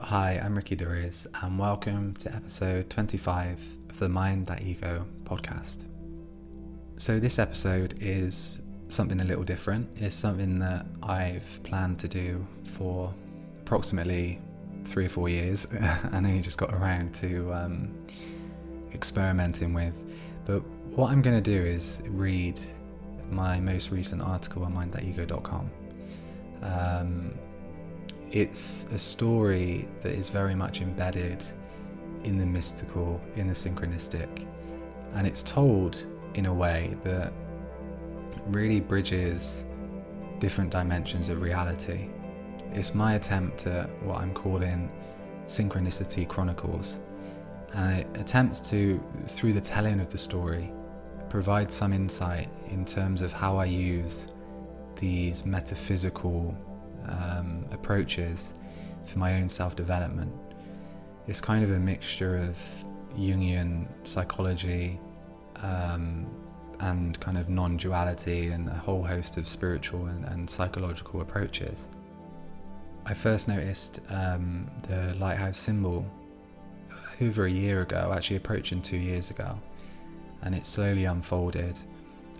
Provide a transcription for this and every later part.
Hi, I'm Ricky Derisz, and welcome to episode 25 of the Mind That Ego podcast. So, this episode is something a little different. It's something that I've planned to do for approximately three or four years, and only just got around to um, experimenting with. But what I'm going to do is read my most recent article on mindthatego.com. Um, it's a story that is very much embedded in the mystical, in the synchronistic, and it's told in a way that really bridges different dimensions of reality. It's my attempt at what I'm calling Synchronicity Chronicles, and it attempts to, through the telling of the story, provide some insight in terms of how I use these metaphysical um, approaches for my own self development. It's kind of a mixture of Jungian psychology um, and kind of non duality and a whole host of spiritual and, and psychological approaches. I first noticed um, the lighthouse symbol over a year ago, actually approaching two years ago, and it slowly unfolded.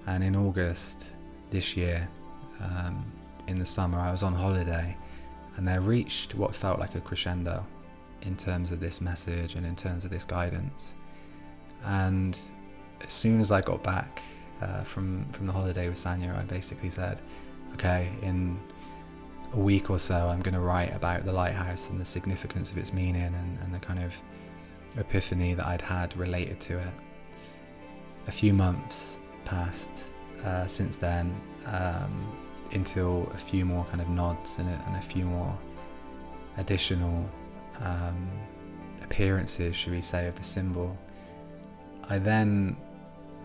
And in August this year, um, in the summer, I was on holiday, and there reached what felt like a crescendo in terms of this message and in terms of this guidance. And as soon as I got back uh, from from the holiday with Sanya, I basically said, "Okay, in a week or so, I'm going to write about the lighthouse and the significance of its meaning and, and the kind of epiphany that I'd had related to it." A few months passed uh, since then. Um, until a few more kind of nods and a, and a few more additional um, appearances, should we say, of the symbol. I then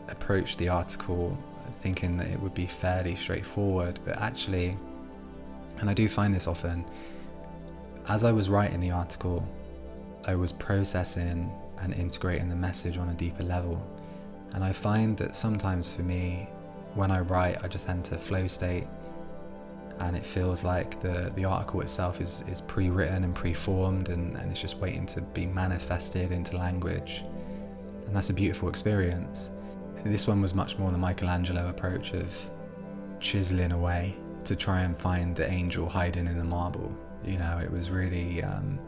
approached the article thinking that it would be fairly straightforward, but actually, and I do find this often, as I was writing the article, I was processing and integrating the message on a deeper level. And I find that sometimes for me, when I write, I just enter flow state and it feels like the, the article itself is, is pre-written and pre-formed and, and it's just waiting to be manifested into language. And that's a beautiful experience. This one was much more the michelangelo approach of chiseling away to try and find the angel hiding in the marble. You know it was really um,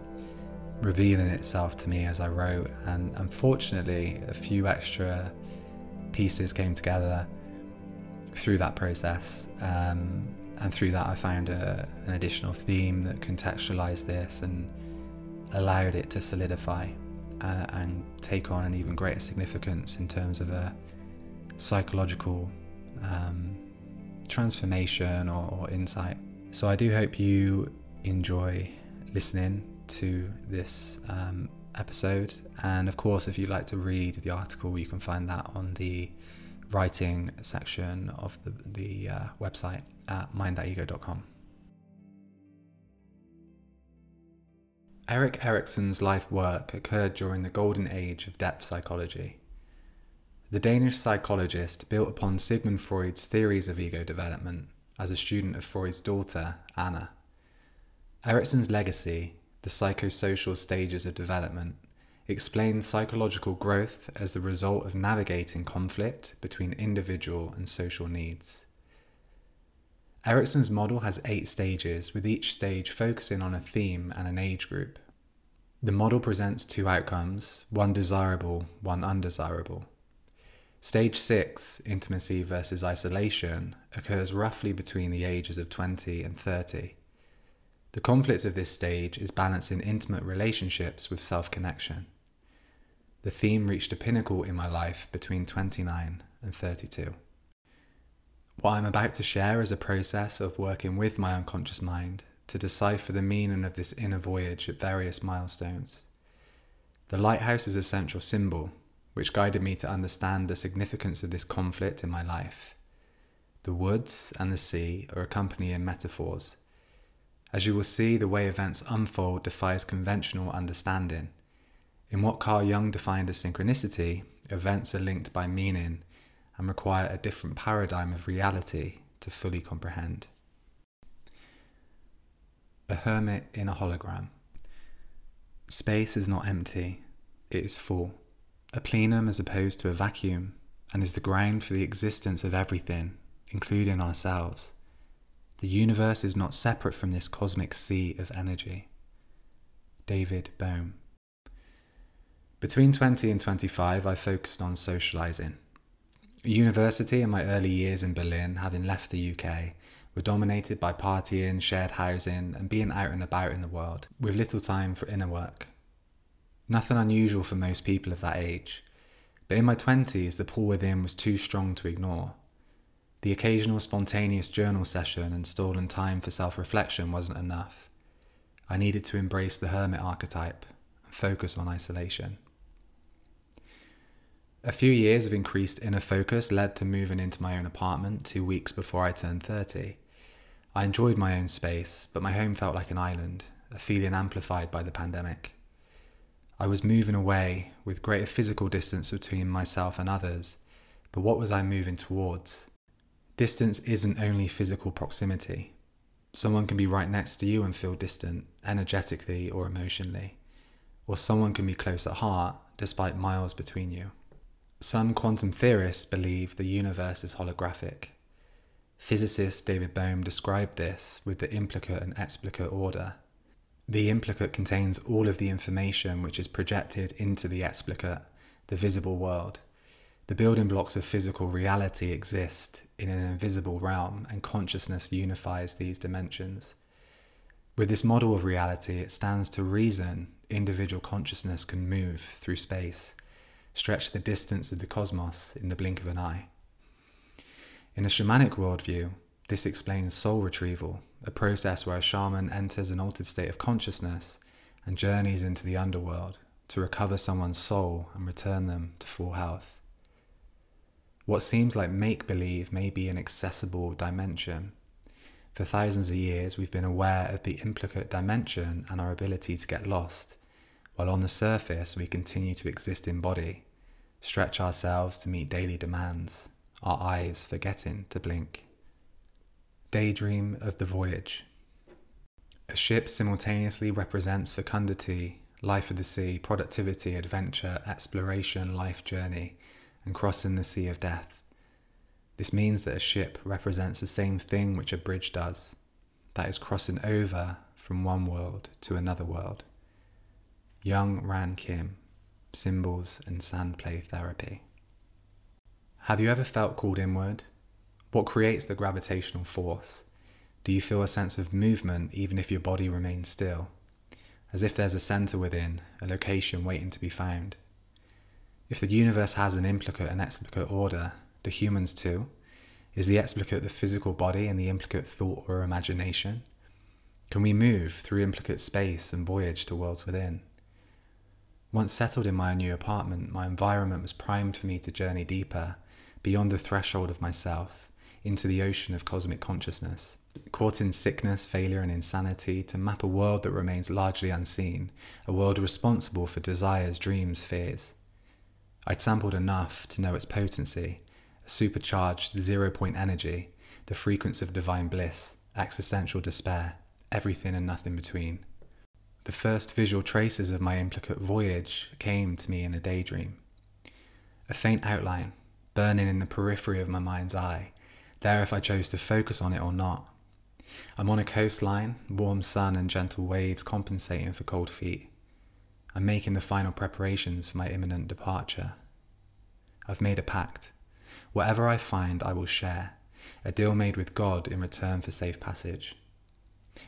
revealing itself to me as i wrote. And unfortunately a few extra pieces came together through that process. Um, and through that I found a, an additional theme that contextualized this and allowed it to solidify uh, and take on an even greater significance in terms of a psychological um, transformation or, or insight. So I do hope you enjoy listening to this um, episode. And of course, if you'd like to read the article, you can find that on the writing section of the, the uh, website at mindthatego.com. Erik Erikson's life work occurred during the golden age of depth psychology. The Danish psychologist built upon Sigmund Freud's theories of ego development as a student of Freud's daughter, Anna. Erikson's legacy, the psychosocial stages of development, explains psychological growth as the result of navigating conflict between individual and social needs. Erikson's model has eight stages, with each stage focusing on a theme and an age group. The model presents two outcomes one desirable, one undesirable. Stage 6, intimacy versus isolation, occurs roughly between the ages of 20 and 30. The conflict of this stage is balancing intimate relationships with self connection. The theme reached a pinnacle in my life between 29 and 32. What I'm about to share is a process of working with my unconscious mind to decipher the meaning of this inner voyage at various milestones. The lighthouse is a central symbol, which guided me to understand the significance of this conflict in my life. The woods and the sea are accompanying metaphors. As you will see, the way events unfold defies conventional understanding. In what Carl Jung defined as synchronicity, events are linked by meaning and require a different paradigm of reality to fully comprehend. A hermit in a hologram. Space is not empty, it is full. A plenum as opposed to a vacuum, and is the ground for the existence of everything, including ourselves. The universe is not separate from this cosmic sea of energy. David Bohm. Between 20 and 25, I focused on socializing. University and my early years in Berlin, having left the UK, were dominated by partying, shared housing, and being out and about in the world, with little time for inner work. Nothing unusual for most people of that age, but in my 20s, the pull within was too strong to ignore. The occasional spontaneous journal session and stolen time for self reflection wasn't enough. I needed to embrace the hermit archetype and focus on isolation. A few years of increased inner focus led to moving into my own apartment two weeks before I turned 30. I enjoyed my own space, but my home felt like an island, a feeling amplified by the pandemic. I was moving away with greater physical distance between myself and others, but what was I moving towards? Distance isn't only physical proximity. Someone can be right next to you and feel distant, energetically or emotionally, or someone can be close at heart despite miles between you. Some quantum theorists believe the universe is holographic. Physicist David Bohm described this with the implicate and explicate order. The implicate contains all of the information which is projected into the explicate, the visible world. The building blocks of physical reality exist in an invisible realm, and consciousness unifies these dimensions. With this model of reality, it stands to reason individual consciousness can move through space stretch the distance of the cosmos in the blink of an eye. In a shamanic worldview, this explains soul retrieval, a process where a shaman enters an altered state of consciousness and journeys into the underworld to recover someone's soul and return them to full health. What seems like make believe may be an accessible dimension. For thousands of years, we've been aware of the implicate dimension and our ability to get lost while on the surface we continue to exist in body, stretch ourselves to meet daily demands, our eyes forgetting to blink. Daydream of the voyage. A ship simultaneously represents fecundity, life of the sea, productivity, adventure, exploration, life journey, and crossing the sea of death. This means that a ship represents the same thing which a bridge does, that is, crossing over from one world to another world. Young Ran Kim, Symbols and Sandplay Therapy. Have you ever felt called inward? What creates the gravitational force? Do you feel a sense of movement even if your body remains still? As if there's a center within, a location waiting to be found. If the universe has an implicate and explicate order, do humans too? Is the explicate the physical body and the implicate thought or imagination? Can we move through implicate space and voyage to worlds within? Once settled in my new apartment, my environment was primed for me to journey deeper, beyond the threshold of myself, into the ocean of cosmic consciousness. Caught in sickness, failure, and insanity, to map a world that remains largely unseen, a world responsible for desires, dreams, fears. I'd sampled enough to know its potency, a supercharged zero point energy, the frequency of divine bliss, existential despair, everything and nothing between. The first visual traces of my implicate voyage came to me in a daydream. A faint outline, burning in the periphery of my mind's eye, there if I chose to focus on it or not. I'm on a coastline, warm sun and gentle waves compensating for cold feet. I'm making the final preparations for my imminent departure. I've made a pact. Whatever I find, I will share, a deal made with God in return for safe passage.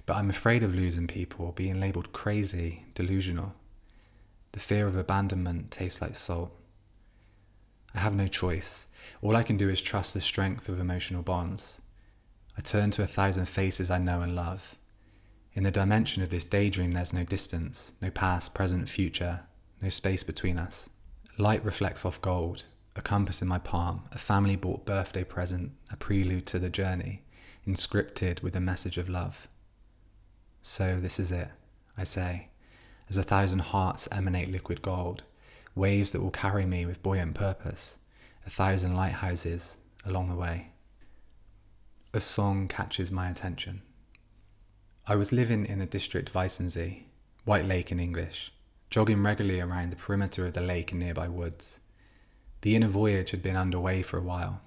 But I'm afraid of losing people, being labelled crazy, delusional. The fear of abandonment tastes like salt. I have no choice. All I can do is trust the strength of emotional bonds. I turn to a thousand faces I know and love. In the dimension of this daydream, there's no distance, no past, present, future, no space between us. Light reflects off gold, a compass in my palm, a family bought birthday present, a prelude to the journey, inscripted with a message of love. So this is it, I say, as a thousand hearts emanate liquid gold, waves that will carry me with buoyant purpose, a thousand lighthouses along the way. A song catches my attention. I was living in the district Weissensee, White Lake in English, jogging regularly around the perimeter of the lake and nearby woods. The inner voyage had been underway for a while,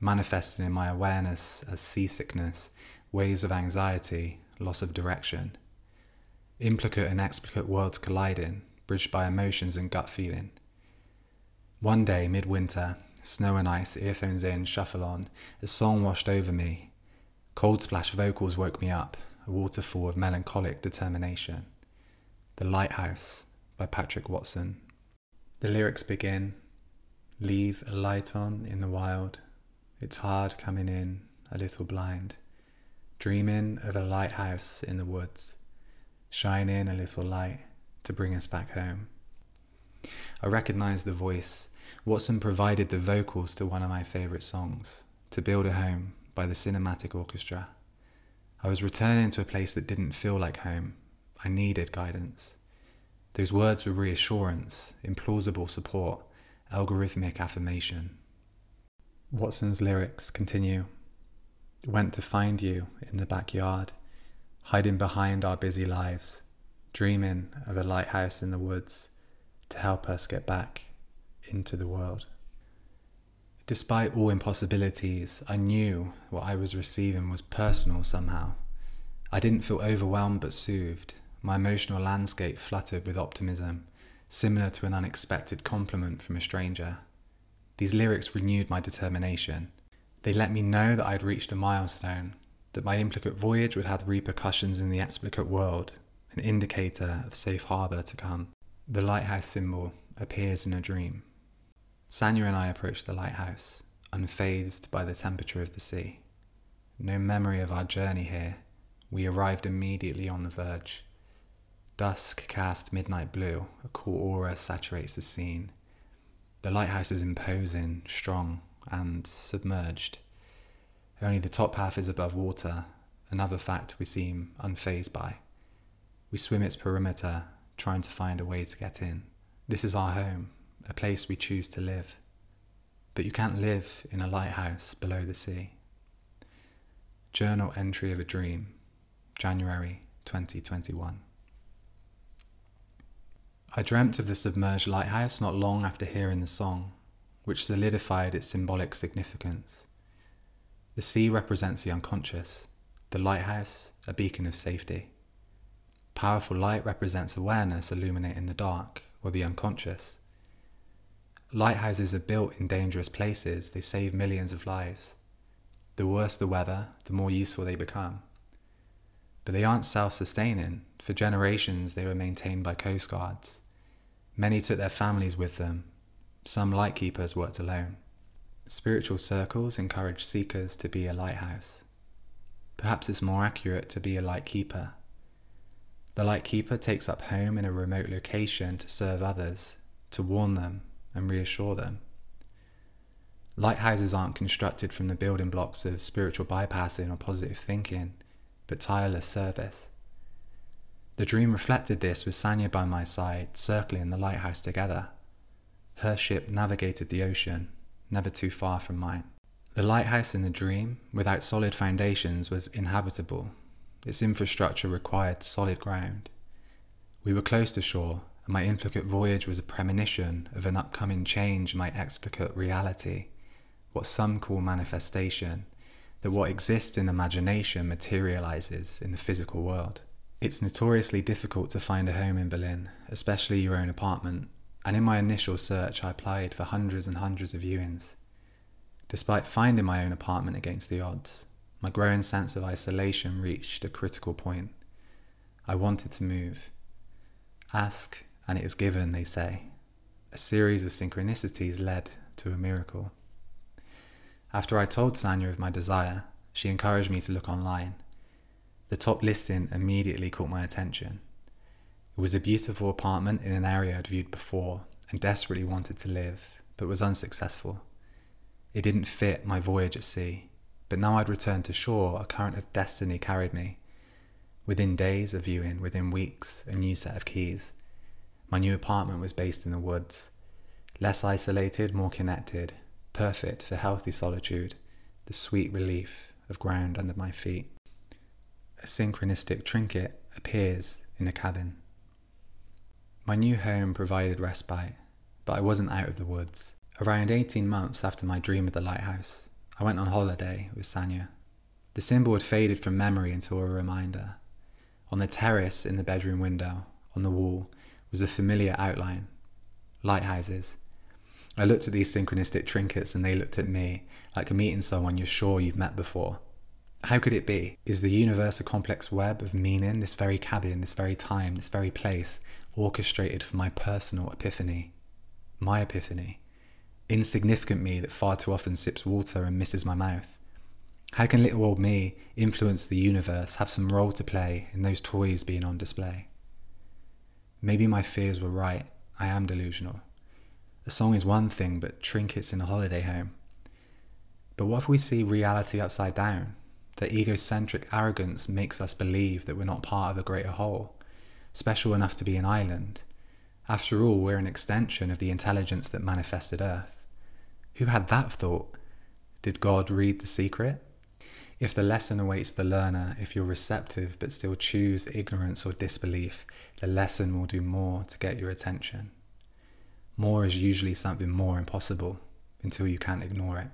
manifesting in my awareness as seasickness, waves of anxiety, loss of direction. Implicate and explicate worlds colliding, bridged by emotions and gut feeling. One day, midwinter, snow and ice, earphones in, shuffle on, a song washed over me. Cold splash vocals woke me up, a waterfall of melancholic determination. The Lighthouse by Patrick Watson. The lyrics begin Leave a light on in the wild. It's hard coming in, a little blind. Dreaming of a lighthouse in the woods. shining a little light to bring us back home. I recognized the voice. Watson provided the vocals to one of my favourite songs, To Build a Home by the Cinematic Orchestra. I was returning to a place that didn't feel like home. I needed guidance. Those words were reassurance, implausible support, algorithmic affirmation. Watson's lyrics continue Went to find you in the backyard, hiding behind our busy lives, dreaming of a lighthouse in the woods to help us get back into the world. Despite all impossibilities, I knew what I was receiving was personal somehow. I didn't feel overwhelmed but soothed. My emotional landscape fluttered with optimism, similar to an unexpected compliment from a stranger. These lyrics renewed my determination. They let me know that I had reached a milestone, that my implicate voyage would have repercussions in the explicate world, an indicator of safe harbour to come. The lighthouse symbol appears in a dream. Sanya and I approached the lighthouse, unfazed by the temperature of the sea. No memory of our journey here, we arrived immediately on the verge. Dusk cast midnight blue, a cool aura saturates the scene. The lighthouse is imposing, strong, and submerged. Only the top half is above water, another fact we seem unfazed by. We swim its perimeter, trying to find a way to get in. This is our home, a place we choose to live. But you can't live in a lighthouse below the sea. Journal entry of a dream, January 2021. I dreamt of the submerged lighthouse not long after hearing the song, which solidified its symbolic significance. The sea represents the unconscious, the lighthouse, a beacon of safety. Powerful light represents awareness illuminating the dark or the unconscious. Lighthouses are built in dangerous places, they save millions of lives. The worse the weather, the more useful they become. But they aren't self sustaining. For generations, they were maintained by coastguards. Many took their families with them. Some lightkeepers worked alone. Spiritual circles encourage seekers to be a lighthouse. Perhaps it's more accurate to be a lightkeeper. The lightkeeper takes up home in a remote location to serve others, to warn them and reassure them. Lighthouses aren't constructed from the building blocks of spiritual bypassing or positive thinking, but tireless service. The dream reflected this with Sanya by my side, circling the lighthouse together. Her ship navigated the ocean, never too far from mine. The lighthouse in the dream, without solid foundations, was inhabitable. Its infrastructure required solid ground. We were close to shore, and my implicate voyage was a premonition of an upcoming change in my explicate reality, what some call manifestation, that what exists in imagination materializes in the physical world. It's notoriously difficult to find a home in Berlin, especially your own apartment, and in my initial search I applied for hundreds and hundreds of viewings. Despite finding my own apartment against the odds, my growing sense of isolation reached a critical point. I wanted to move. Ask, and it is given, they say. A series of synchronicities led to a miracle. After I told Sanya of my desire, she encouraged me to look online. The top listing immediately caught my attention. It was a beautiful apartment in an area I'd viewed before and desperately wanted to live, but was unsuccessful. It didn't fit my voyage at sea, but now I'd returned to shore, a current of destiny carried me. Within days of viewing, within weeks, a new set of keys. My new apartment was based in the woods, less isolated, more connected, perfect for healthy solitude, the sweet relief of ground under my feet a synchronistic trinket appears in a cabin. My new home provided respite, but I wasn't out of the woods. Around 18 months after my dream of the lighthouse, I went on holiday with Sanya. The symbol had faded from memory into a reminder. On the terrace in the bedroom window, on the wall, was a familiar outline lighthouses. I looked at these synchronistic trinkets and they looked at me, like meeting someone you're sure you've met before. How could it be? Is the universe a complex web of meaning, this very cabin, this very time, this very place, orchestrated for my personal epiphany? My epiphany. Insignificant me that far too often sips water and misses my mouth. How can little old me influence the universe, have some role to play in those toys being on display? Maybe my fears were right. I am delusional. A song is one thing, but trinkets in a holiday home. But what if we see reality upside down? That egocentric arrogance makes us believe that we're not part of a greater whole, special enough to be an island. After all, we're an extension of the intelligence that manifested Earth. Who had that thought? Did God read the secret? If the lesson awaits the learner, if you're receptive but still choose ignorance or disbelief, the lesson will do more to get your attention. More is usually something more impossible until you can't ignore it.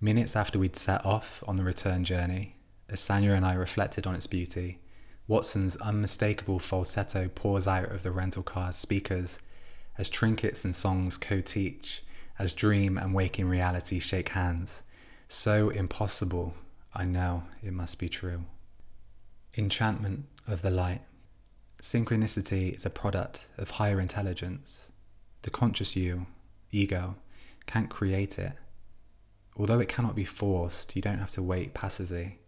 Minutes after we'd set off on the return journey, as Sanya and I reflected on its beauty, Watson's unmistakable falsetto pours out of the rental car's speakers as trinkets and songs co teach, as dream and waking reality shake hands. So impossible, I know it must be true. Enchantment of the light. Synchronicity is a product of higher intelligence. The conscious you, ego, can't create it. Although it cannot be forced, you don't have to wait passively.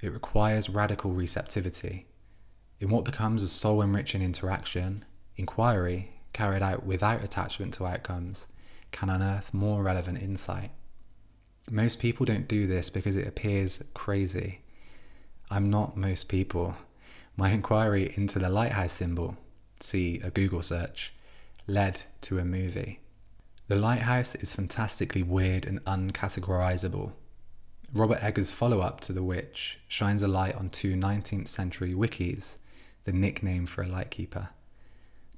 It requires radical receptivity. In what becomes a soul enriching interaction, inquiry, carried out without attachment to outcomes, can unearth more relevant insight. Most people don't do this because it appears crazy. I'm not most people. My inquiry into the lighthouse symbol, see a Google search, led to a movie. The Lighthouse is fantastically weird and uncategorizable. Robert Eggers' follow up to The Witch shines a light on two 19th century wickies, the nickname for a lightkeeper.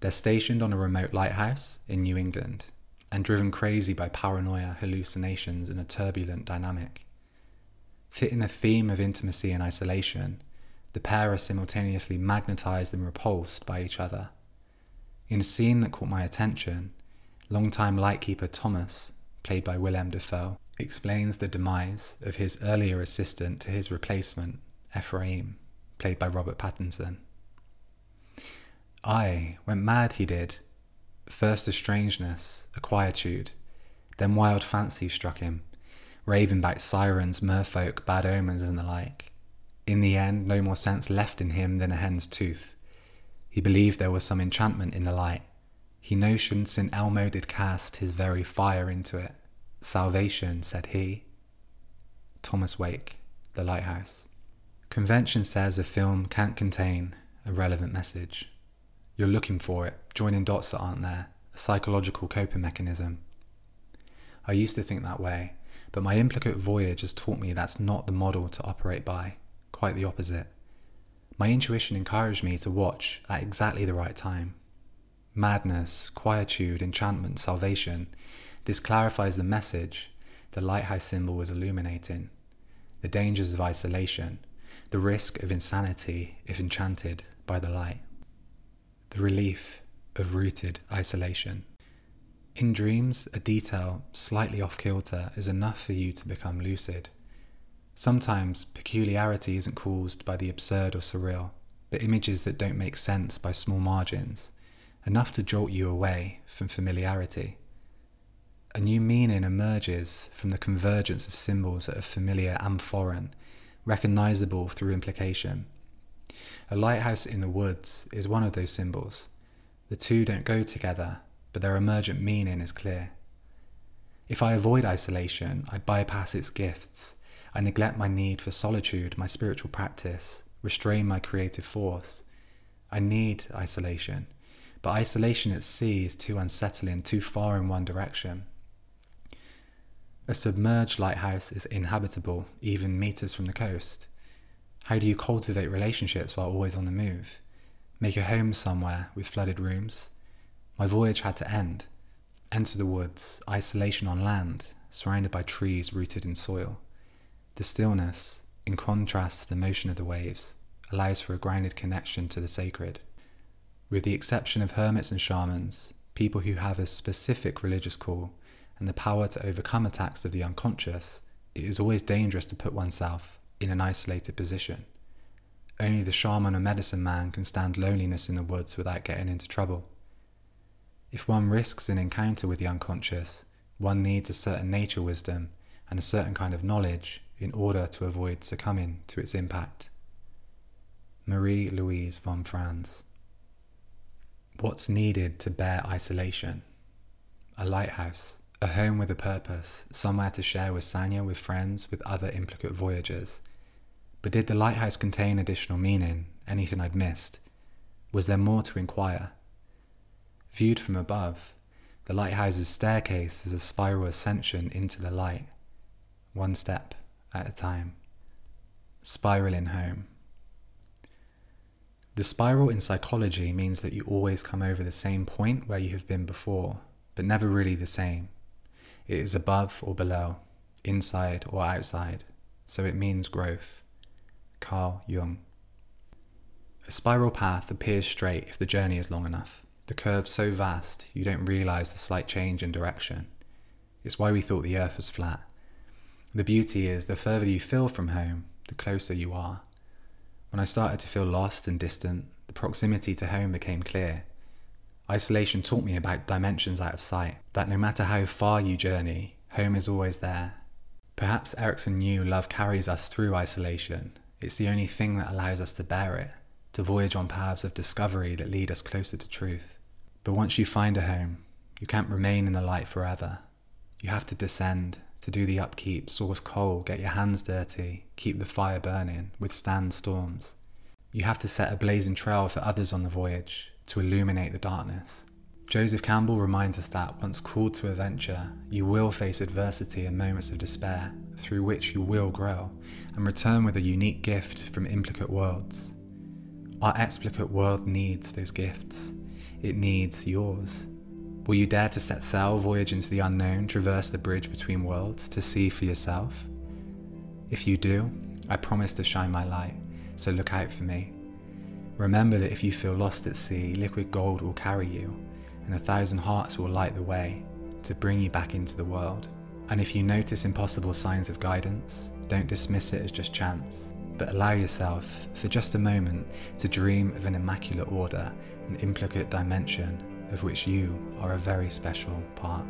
They're stationed on a remote lighthouse in New England and driven crazy by paranoia, hallucinations, and a turbulent dynamic. Fitting the theme of intimacy and isolation, the pair are simultaneously magnetized and repulsed by each other. In a scene that caught my attention, longtime lightkeeper Thomas, played by Willem Dafoe, explains the demise of his earlier assistant to his replacement, Ephraim, played by Robert Pattinson. I went mad, he did. First a strangeness, a quietude, then wild fancy struck him, raving back sirens, merfolk, bad omens, and the like. In the end, no more sense left in him than a hen's tooth. He believed there was some enchantment in the light. He notioned St. Elmo did cast his very fire into it. Salvation, said he. Thomas Wake, The Lighthouse. Convention says a film can't contain a relevant message. You're looking for it, joining dots that aren't there, a psychological coping mechanism. I used to think that way, but my implicate voyage has taught me that's not the model to operate by, quite the opposite. My intuition encouraged me to watch at exactly the right time. Madness, quietude, enchantment, salvation. This clarifies the message the lighthouse symbol was illuminating the dangers of isolation, the risk of insanity if enchanted by the light, the relief of rooted isolation. In dreams, a detail slightly off kilter is enough for you to become lucid. Sometimes peculiarity isn't caused by the absurd or surreal, but images that don't make sense by small margins, enough to jolt you away from familiarity. A new meaning emerges from the convergence of symbols that are familiar and foreign, recognizable through implication. A lighthouse in the woods is one of those symbols. The two don't go together, but their emergent meaning is clear. If I avoid isolation, I bypass its gifts I neglect my need for solitude, my spiritual practice, restrain my creative force. I need isolation, but isolation at sea is too unsettling, too far in one direction. A submerged lighthouse is inhabitable, even meters from the coast. How do you cultivate relationships while always on the move? make a home somewhere with flooded rooms. My voyage had to end. Enter the woods, isolation on land, surrounded by trees rooted in soil. The stillness, in contrast to the motion of the waves, allows for a grounded connection to the sacred. With the exception of hermits and shamans, people who have a specific religious call and the power to overcome attacks of the unconscious, it is always dangerous to put oneself in an isolated position. Only the shaman or medicine man can stand loneliness in the woods without getting into trouble. If one risks an encounter with the unconscious, one needs a certain nature wisdom and a certain kind of knowledge in order to avoid succumbing to its impact. Marie Louise von Franz. What's needed to bear isolation? A lighthouse, a home with a purpose, somewhere to share with Sanya, with friends, with other implicate voyagers. But did the lighthouse contain additional meaning, anything I'd missed? Was there more to inquire? Viewed from above, the lighthouse's staircase is a spiral ascension into the light, one step at a time. Spiraling home. The spiral in psychology means that you always come over the same point where you have been before, but never really the same. It is above or below, inside or outside, so it means growth. Carl Jung. A spiral path appears straight if the journey is long enough. The curve's so vast you don't realize the slight change in direction. It's why we thought the earth was flat. The beauty is the further you feel from home, the closer you are. When I started to feel lost and distant, the proximity to home became clear. Isolation taught me about dimensions out of sight, that no matter how far you journey, home is always there. Perhaps Erikson knew love carries us through isolation. It's the only thing that allows us to bear it, to voyage on paths of discovery that lead us closer to truth. But once you find a home, you can't remain in the light forever. You have to descend, to do the upkeep, source coal, get your hands dirty, keep the fire burning, withstand storms. You have to set a blazing trail for others on the voyage, to illuminate the darkness. Joseph Campbell reminds us that once called to a venture, you will face adversity and moments of despair, through which you will grow, and return with a unique gift from implicate worlds. Our explicate world needs those gifts. It needs yours. Will you dare to set sail, voyage into the unknown, traverse the bridge between worlds to see for yourself? If you do, I promise to shine my light, so look out for me. Remember that if you feel lost at sea, liquid gold will carry you, and a thousand hearts will light the way to bring you back into the world. And if you notice impossible signs of guidance, don't dismiss it as just chance, but allow yourself, for just a moment, to dream of an immaculate order, an implicate dimension of which you are a very special part.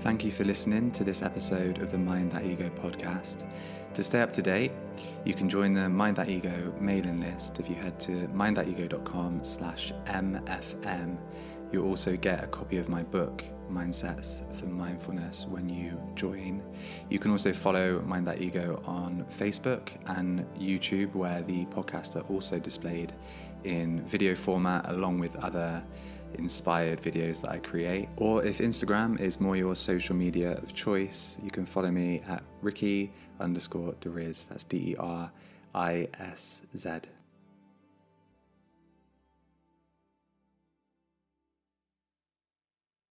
Thank you for listening to this episode of the Mind That Ego podcast. To stay up to date, you can join the Mind That Ego mailing list if you head to mindthatego.com slash mfm. You'll also get a copy of my book, Mindsets for Mindfulness, when you join. You can also follow Mind That Ego on Facebook and YouTube, where the podcasts are also displayed in video format along with other inspired videos that I create. Or if Instagram is more your social media of choice, you can follow me at Ricky underscore Derisz. That's D E R I S Z.